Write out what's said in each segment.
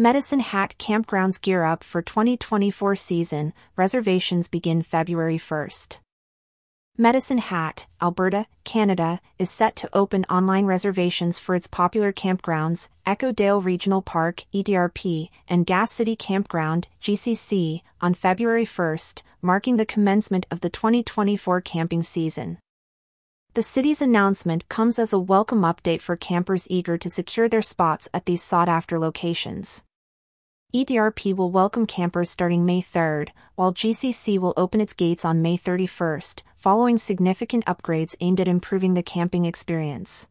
Medicine Hat campgrounds gear up for 2024 season, reservations begin February 1st. Medicine Hat, Alberta, Canada, is set to open online reservations for its popular campgrounds, Echo Dale Regional Park, EDRP, and Gas City Campground, GCC, on February 1st, marking the commencement of the 2024 camping season. The city's announcement comes as a welcome update for campers eager to secure their spots at these sought after locations. EDRP will welcome campers starting May 3rd, while GCC will open its gates on May 31st, following significant upgrades aimed at improving the camping experience.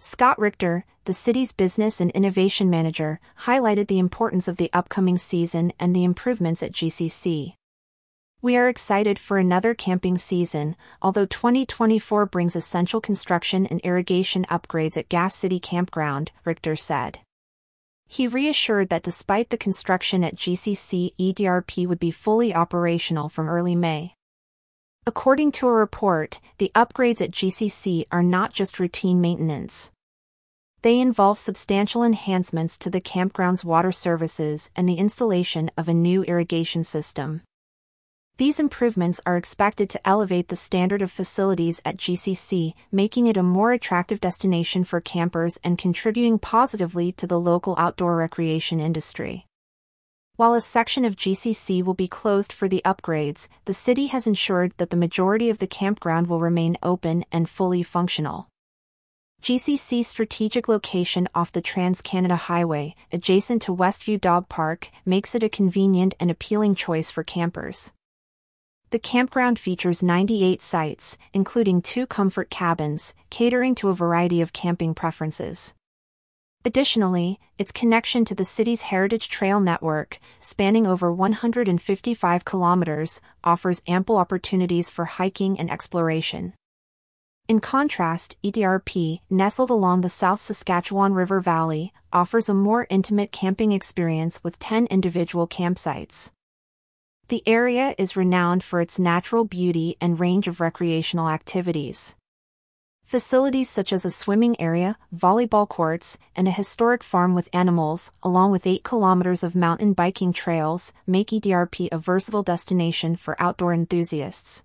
Scott Richter, the city's business and innovation manager, highlighted the importance of the upcoming season and the improvements at GCC. We are excited for another camping season, although 2024 brings essential construction and irrigation upgrades at Gas City Campground, Richter said. He reassured that despite the construction at GCC, EDRP would be fully operational from early May. According to a report, the upgrades at GCC are not just routine maintenance. They involve substantial enhancements to the campground's water services and the installation of a new irrigation system. These improvements are expected to elevate the standard of facilities at GCC, making it a more attractive destination for campers and contributing positively to the local outdoor recreation industry. While a section of GCC will be closed for the upgrades, the city has ensured that the majority of the campground will remain open and fully functional. GCC's strategic location off the Trans Canada Highway, adjacent to Westview Dog Park, makes it a convenient and appealing choice for campers. The campground features 98 sites, including two comfort cabins, catering to a variety of camping preferences. Additionally, its connection to the city's Heritage Trail network, spanning over 155 kilometers, offers ample opportunities for hiking and exploration. In contrast, EDRP, nestled along the South Saskatchewan River Valley, offers a more intimate camping experience with 10 individual campsites. The area is renowned for its natural beauty and range of recreational activities. Facilities such as a swimming area, volleyball courts, and a historic farm with animals, along with 8 kilometers of mountain biking trails, make EDRP a versatile destination for outdoor enthusiasts.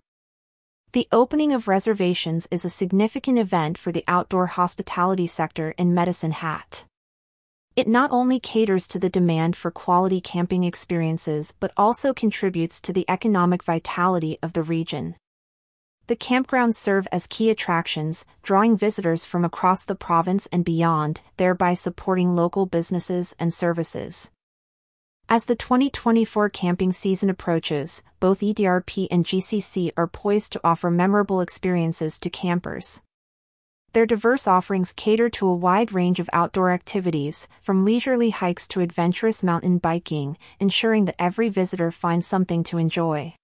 The opening of reservations is a significant event for the outdoor hospitality sector in Medicine Hat. It not only caters to the demand for quality camping experiences but also contributes to the economic vitality of the region. The campgrounds serve as key attractions, drawing visitors from across the province and beyond, thereby supporting local businesses and services. As the 2024 camping season approaches, both EDRP and GCC are poised to offer memorable experiences to campers. Their diverse offerings cater to a wide range of outdoor activities, from leisurely hikes to adventurous mountain biking, ensuring that every visitor finds something to enjoy.